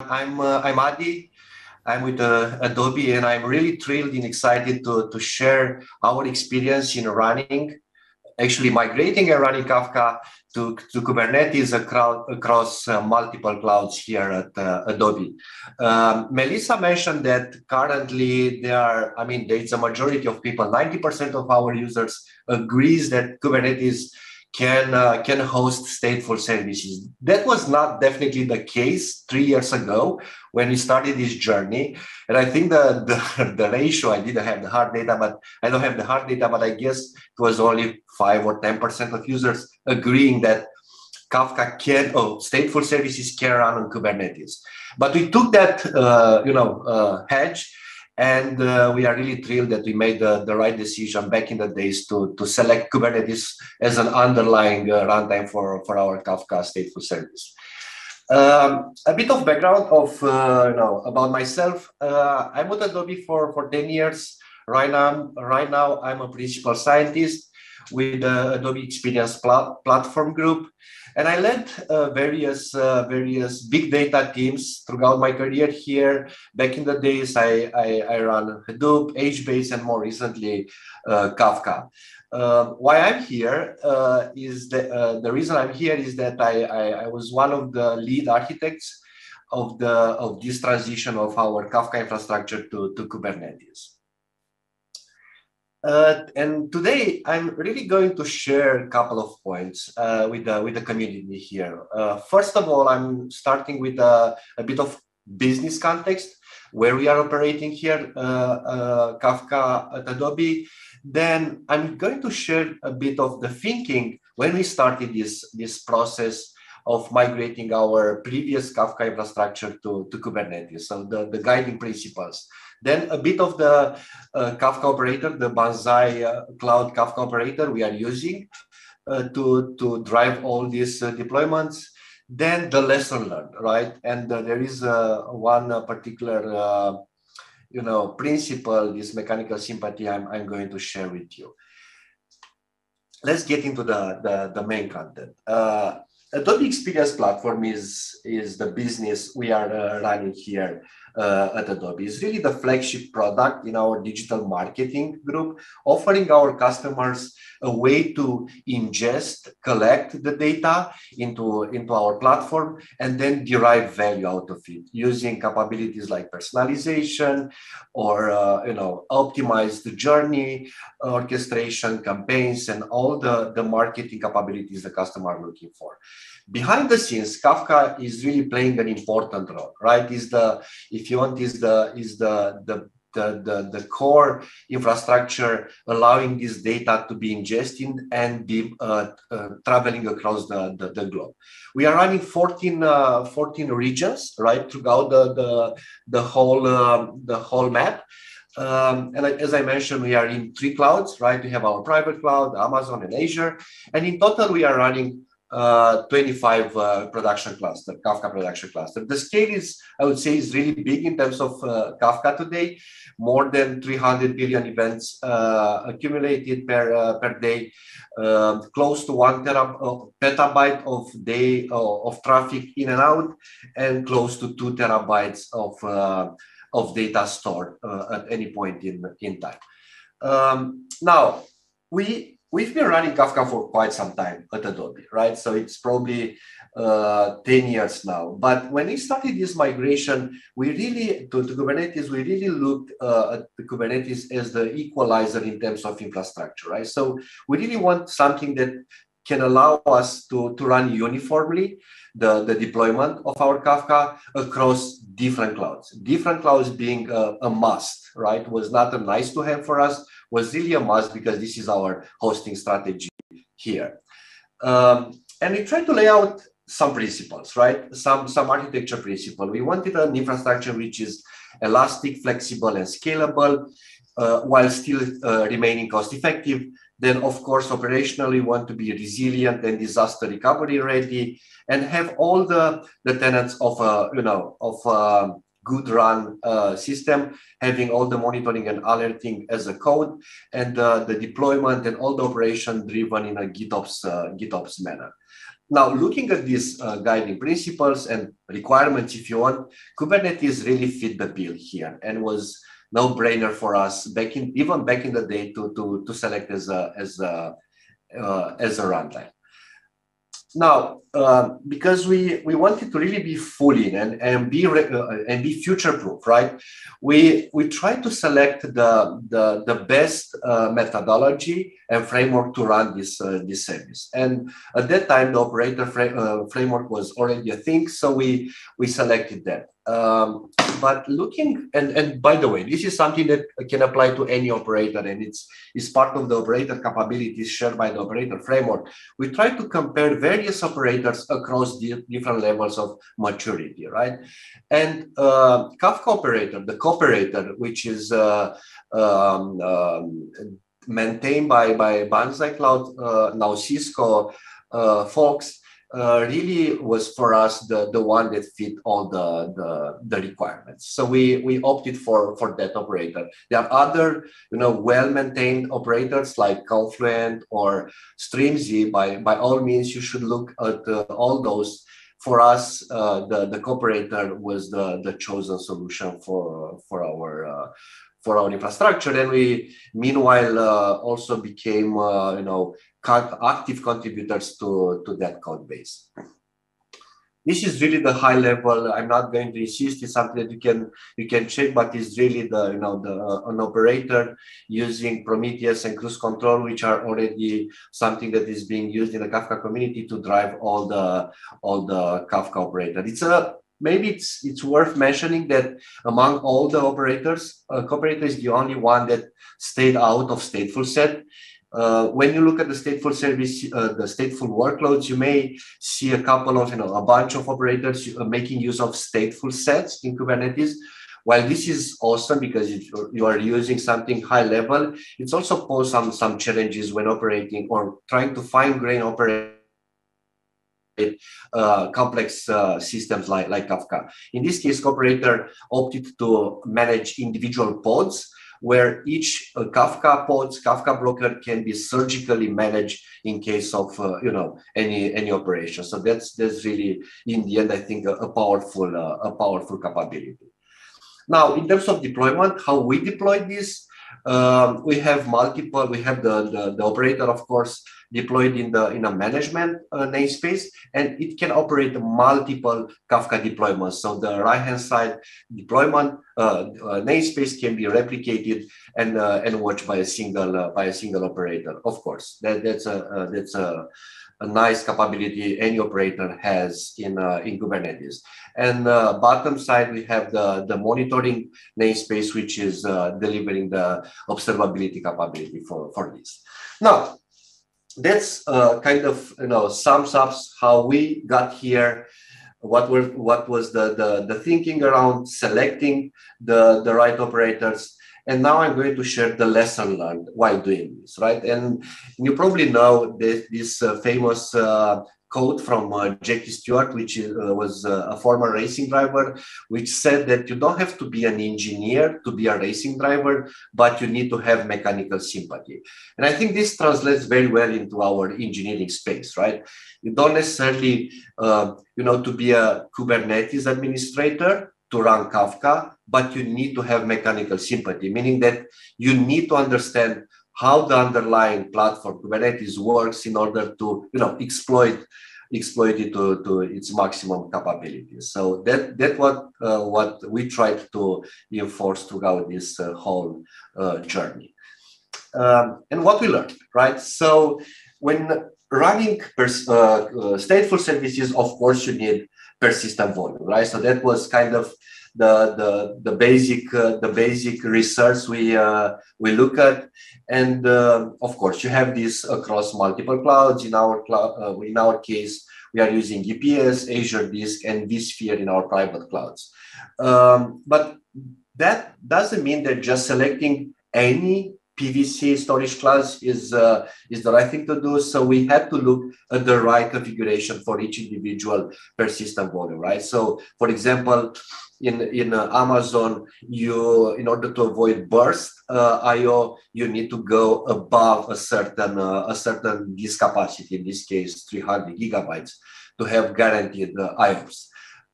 I'm uh, I'm Adi. I'm with uh, Adobe, and I'm really thrilled and excited to to share our experience in running, actually migrating and running Kafka to, to Kubernetes across, across uh, multiple clouds here at uh, Adobe. Um, Melissa mentioned that currently there are, I mean, there's a majority of people, 90% of our users agrees that Kubernetes can uh, can host stateful services. That was not definitely the case three years ago when we started this journey. And I think the, the, the ratio, I didn't have the hard data, but I don't have the hard data, but I guess it was only five or 10% of users agreeing that Kafka can, oh, stateful services can run on Kubernetes. But we took that, uh, you know, uh, hedge and uh, we are really thrilled that we made the, the right decision back in the days to, to select Kubernetes as an underlying uh, runtime for, for our Kafka stateful service. Um, a bit of background of uh, you know about myself. Uh, I'm with Adobe for, for 10 years. Right now, right now I'm a principal scientist with the Adobe Experience Plat Platform Group. And I led uh, various uh, various big data teams throughout my career here. Back in the days, I, I, I ran Hadoop, HBase, and more recently, uh, Kafka. Um, why I'm here uh, is that uh, the reason I'm here is that I, I, I was one of the lead architects of the of this transition of our Kafka infrastructure to, to Kubernetes. Uh, and today I'm really going to share a couple of points uh, with, the, with the community here. Uh, first of all, I'm starting with a, a, bit of business context where we are operating here, uh, uh, Kafka at Adobe. Then I'm going to share a bit of the thinking when we started this, this process of migrating our previous Kafka infrastructure to, to Kubernetes, so the, the guiding principles. Then a bit of the uh, Kafka operator, the Banzai uh, Cloud Kafka operator we are using uh, to, to drive all these uh, deployments. Then the lesson learned, right? And uh, there is uh, one particular, you know, principle, this mechanical sympathy I'm, I'm going to share with you. Let's get into the, the, the main content. Adobe Experience Platform is, is the business we are running here at Adobe. is really the flagship product in our digital marketing group, offering our customers a way to ingest, collect the data into, into our platform, and then derive value out of it using capabilities like personalization or uh, you know optimize the journey, orchestration, campaigns, and all the, the marketing capabilities the customer are looking for behind the scenes kafka is really playing an important role right is the if want is the is the the the, the, the core infrastructure allowing this data to be ingested and be uh, uh, traveling across the, the, the, globe. We are running 14, uh, 14 regions, right, throughout the, the, the, whole, um, the whole map. Um, and as I mentioned, we are in three clouds, right? We have our private cloud, Amazon and Azure. And in total, we are running uh, 25 uh, production cluster, Kafka production cluster. The scale is, I would say, is really big in terms of uh, Kafka today. More than 300 billion events uh, accumulated per uh, per day, um, close to one terab- petabyte of day of traffic in and out, and close to two terabytes of of data stored at any point in in time. Um, now we we've been running Kafka for quite some time at Adobe, right? So it's probably uh, 10 years now. But when we started this migration, we really, to, to Kubernetes, we really looked uh, at Kubernetes as the equalizer in terms of infrastructure, right? So we really want something that can allow us to, to run uniformly the, the deployment of our Kafka across different clouds. Different clouds being a, a must, right? Was not a nice to have for us, was really a must because this is our hosting strategy here. Um, and we tried to lay out some principles, right? Some, some architecture principle. We wanted an infrastructure which is elastic, flexible, and scalable, uh, while still uh, remaining cost effective. Then, of course, operationally want to be resilient and disaster recovery ready, and have all the, the tenets of a you know of good run uh, system, having all the monitoring and alerting as a code, and uh, the deployment and all the operation driven in a GitOps uh, GitOps manner. now, looking at these uh, guiding principles and requirements, if you want, Kubernetes really fit the bill here and was no brainer for us back in even back in the day to to to select as a as a uh, as a runtime. Now, uh, because we we wanted to really be fully and and be uh, and be future proof, right? We we tried to select the the the best uh, methodology and framework to run this uh, this service. And at that time, the operator uh, framework was already a thing, so we we selected that. Um, but looking and and by the way, this is something that can apply to any operator, and it's is part of the operator capabilities shared by the operator framework. We try to compare various operators across the different levels of maturity, right? And uh, Kafka operator, the Koperator, which is uh, um, um, maintained by by Banzai Cloud, uh, now Cisco uh, folks, uh, really was for us the, the one that fit all the, the, the requirements. So we, we opted for, for that operator. There are other, you know, well-maintained operators like Confluent or Strimzi. By, by all means, you should look at uh, all those. For us, uh, the, the Koperator was the, the chosen solution for, for our uh, for our infrastructure. And we, meanwhile, uh, also became, uh, you know, active contributors to, to that code base. This is really the high level. I'm not going to insist. It's something that you can you can check, but it's really the you know the uh, an operator using Prometheus and Cruise Control, which are already something that is being used in the Kafka community to drive all the all the Kafka operator. It's a maybe it's it's worth mentioning that among all the operators, uh, Koperator is the only one that stayed out of stateful set. Uh, when you look at the stateful service, uh, the stateful workloads, you may see a couple of, you know, a bunch of operators uh, making use of stateful sets in Kubernetes. While this is awesome because you are using something high level, it's also posed some, some challenges when operating or trying to fine grain operate uh, complex uh, systems like, like Kafka. In this case, Koperator opted to manage individual pods where each uh, Kafka pods, Kafka broker can be surgically managed in case of uh, you know any any operation. So that's that's really in the end I think a, a powerful uh, a powerful capability. Now in terms of deployment, how we deploy this, um, we have multiple. We have the, the the operator of course deployed in the in a management uh, namespace, and it can operate multiple Kafka deployments. So the right hand side deployment uh, uh, namespace can be replicated and uh, and watched by a single uh, by a single operator. Of course, that that's a uh, that's a a nice capability any operator has in uh, in Kubernetes. And uh, bottom side, we have the, the monitoring namespace, which is uh, delivering the observability capability for, for this. Now, that's uh, kind of you know sums up how we got here what were what was the, the the thinking around selecting the the right operators and now i'm going to share the lesson learned while doing this right and you probably know this, this uh, famous uh, quote from uh, Jackie Stewart, which uh, was uh, a former racing driver, which said that you don't have to be an engineer to be a racing driver, but you need to have mechanical sympathy. And I think this translates very well into our engineering space, right? You don't necessarily, uh, you know, to be a Kubernetes administrator to run Kafka, but you need to have mechanical sympathy, meaning that you need to understand how the underlying platform Kubernetes works in order to you know exploit exploit it to, to its maximum capabilities. So that that what uh, what we tried to enforce throughout this uh, whole uh, journey. Um, and what we learned, right? So when running pers- uh, uh, stateful services, of course, you need persistent volume, right? So that was kind of the the the basic uh, the basic research we uh, we look at and uh, of course you have this across multiple clouds in our cloud uh, in our case we are using EBS, Azure Disk, and vSphere in our private clouds. Um, but that doesn't mean that just selecting any PVC storage class is uh, is the right thing to do. So we had to look at the right configuration for each individual persistent volume, right? So, for example, in in uh, Amazon, you in order to avoid burst uh, I/O, you need to go above a certain uh, a certain disk capacity. In this case, 300 gigabytes to have guaranteed uh, IOPS.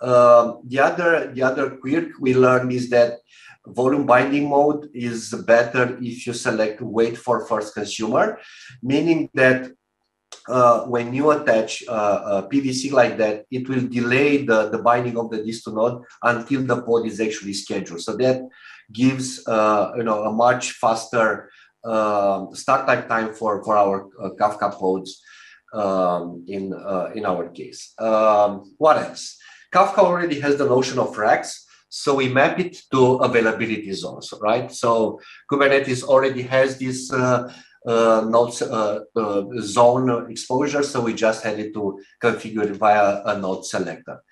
Um, the other the other quirk we learned is that volume binding mode is better if you select wait for first consumer, meaning that uh, when you attach uh, PVC like that, it will delay the, the binding of the disk to node until the pod is actually scheduled. So that gives uh, you know a much faster um, start time time for for our uh, Kafka pods um, in uh, in our case. Um, what else? Kafka already has the notion of racks. So we map it to availability zones, right? So Kubernetes already has this uh, uh, node uh, uh, zone exposure, so we just had it to configure via a node selector.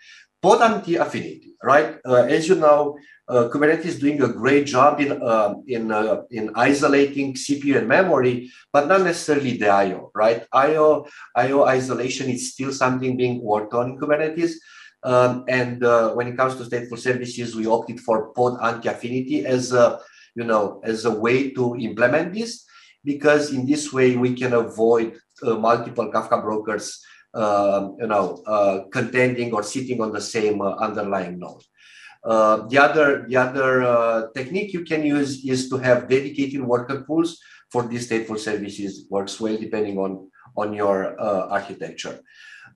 Pod anti-affinity, right? Uh, as you know, uh, Kubernetes is doing a great job in um, in in isolating CPU and memory, but not necessarily the I/O, right? I/O I/O isolation is still something being worked on in Kubernetes. Um, and uh, when it comes to stateful services, we opted for pod anti-affinity as a, you know, as a way to implement this, because in this way we can avoid uh, multiple Kafka brokers, uh, you know, uh, contending or sitting on the same uh, underlying node. Uh, the other, the other technique you can use is to have dedicated worker pools for these stateful services. Works well depending on on your architecture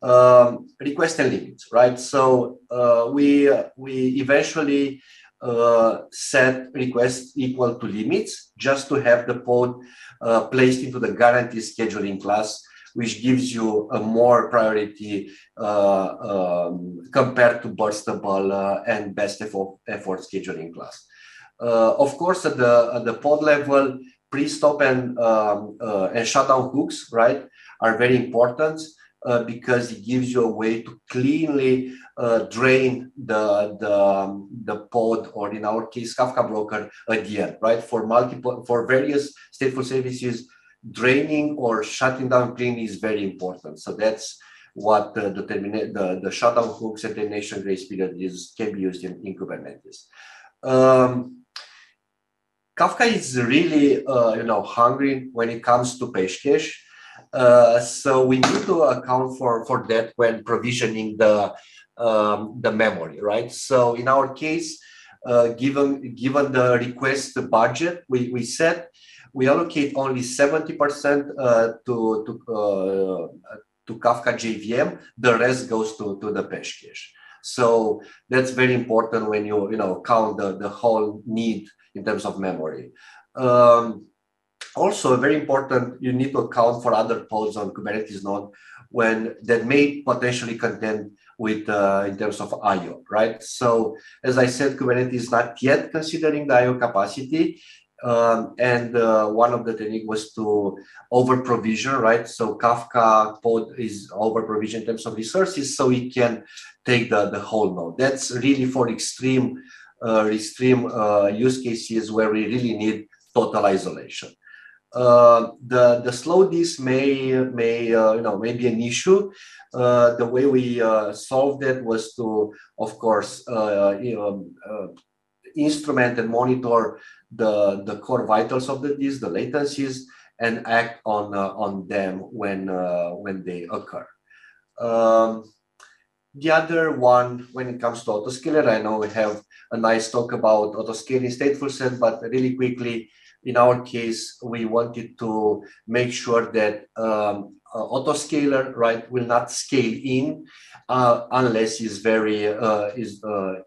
um, request and limits, right? So uh, we we eventually uh, set requests equal to limits just to have the pod uh, placed into the guarantee scheduling class, which gives you a more priority uh, um, compared to burstable uh, and best effort, effort scheduling class. Uh, of course, at the at the pod level, pre-stop and um, and shutdown hooks, right, are very important uh, because it gives you a way to cleanly uh, drain the, the, um, the pod or in our case Kafka broker at the end, right? For multiple, for various stateful services, draining or shutting down clean is very important. So that's what the, the, the, the shutdown hooks and termination grace period is can be used in, in Kubernetes. Um, Kafka is really, uh, you know, hungry when it comes to cache. Uh, so we need to account for, for that when provisioning the, um, the memory, right? So in our case, uh, given, given the request budget we, we set, we allocate only 70% uh, to, to, uh, to Kafka JVM, the rest goes to, to the page cache. So that's very important when you, you know, count the, the whole need in terms of memory. Um, also very important, you need to account for other pods on Kubernetes node when that may potentially contend with uh, in terms of IO, right? So as I said, Kubernetes is not yet considering the IO capacity. Um, and uh, one of the techniques was to over provision, right? So Kafka pod is over provision in terms of resources, so it can take the, the whole node. That's really for extreme, uh, extreme uh, use cases where we really need total isolation. Uh, the the slow disk may may uh, you know may be an issue. Uh, the way we uh, solved it was to, of course, uh, you know, instrument and monitor the the core vitals of the disk, the latencies, and act on on them when when they occur. Um, the other one, when it comes to autoscaler, I know we have a nice talk about autoscaling stateful set, but really quickly, in our case, we wanted to make sure that um, uh, autoscaler right will not scale in uh, unless is very uh, is uh,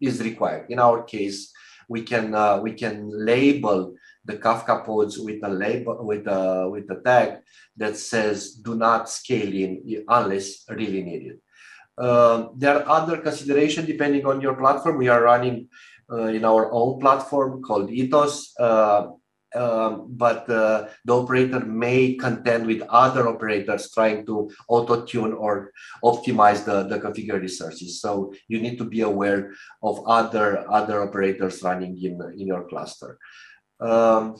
is required. In our case, we can uh, we can label the Kafka pods with a label with a with a tag that says do not scale in unless really needed. Um, there are other considerations depending on your platform. We are running in our own platform called Ethos. Uh, um, but uh, the operator may contend with other operators trying to auto-tune or optimize the, the configured resources. So you need to be aware of other, other operators running in, in your cluster. Um,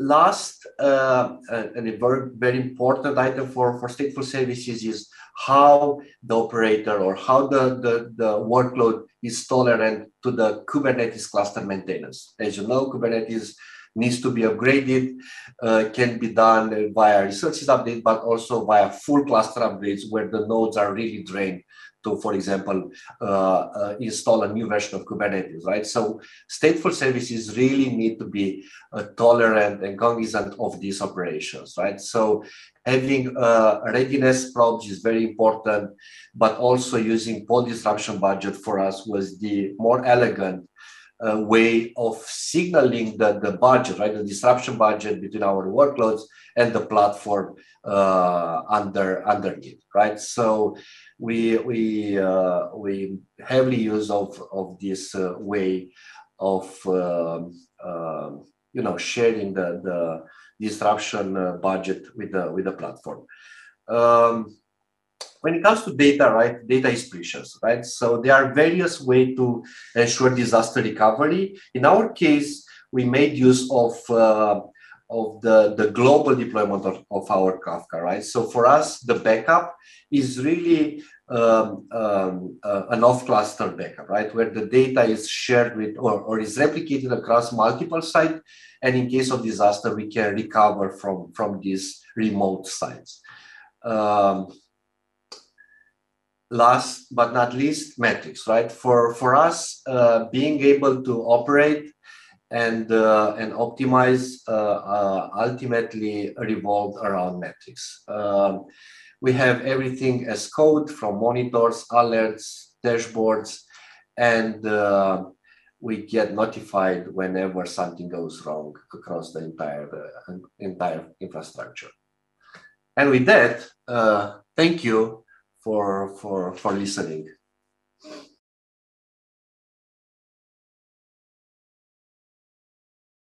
last uh, and a very very important item for for stateful services is how the operator or how the, the, the workload is tolerant to the Kubernetes cluster maintenance. As you know, Kubernetes needs to be upgraded, uh, can be done via resources update, but also via full cluster upgrades where the nodes are really drained to, for example, uh, uh, install a new version of Kubernetes, right? So stateful services really need to be uh, tolerant and cognizant of these operations, right? So having uh, readiness probes is very important, but also using pod disruption budget for us was the more elegant uh, way of signaling the, the budget, right? The disruption budget between our workloads and the platform uh, under underneath, right? So we we uh, we heavily use of of this uh, way of um, um, you know sharing the the disruption uh, budget with the with the platform. Um, when it comes to data, right, data is precious, right? So there are various ways to ensure disaster recovery. In our case, we made use of uh, of the, the global deployment of, of our Kafka, right? So for us, the backup is really um, um, uh, an off-cluster backup, right? Where the data is shared with or, or is replicated across multiple sites. And in case of disaster, we can recover from, from these remote sites. Um, last but not least, metrics, right? For, for us, uh, being able to operate and uh, and optimize uh, uh, ultimately revolved around metrics. Um, we have everything as code from monitors, alerts, dashboards, and uh, we get notified whenever something goes wrong across the entire uh, entire infrastructure. And with that, uh, thank you for for for listening.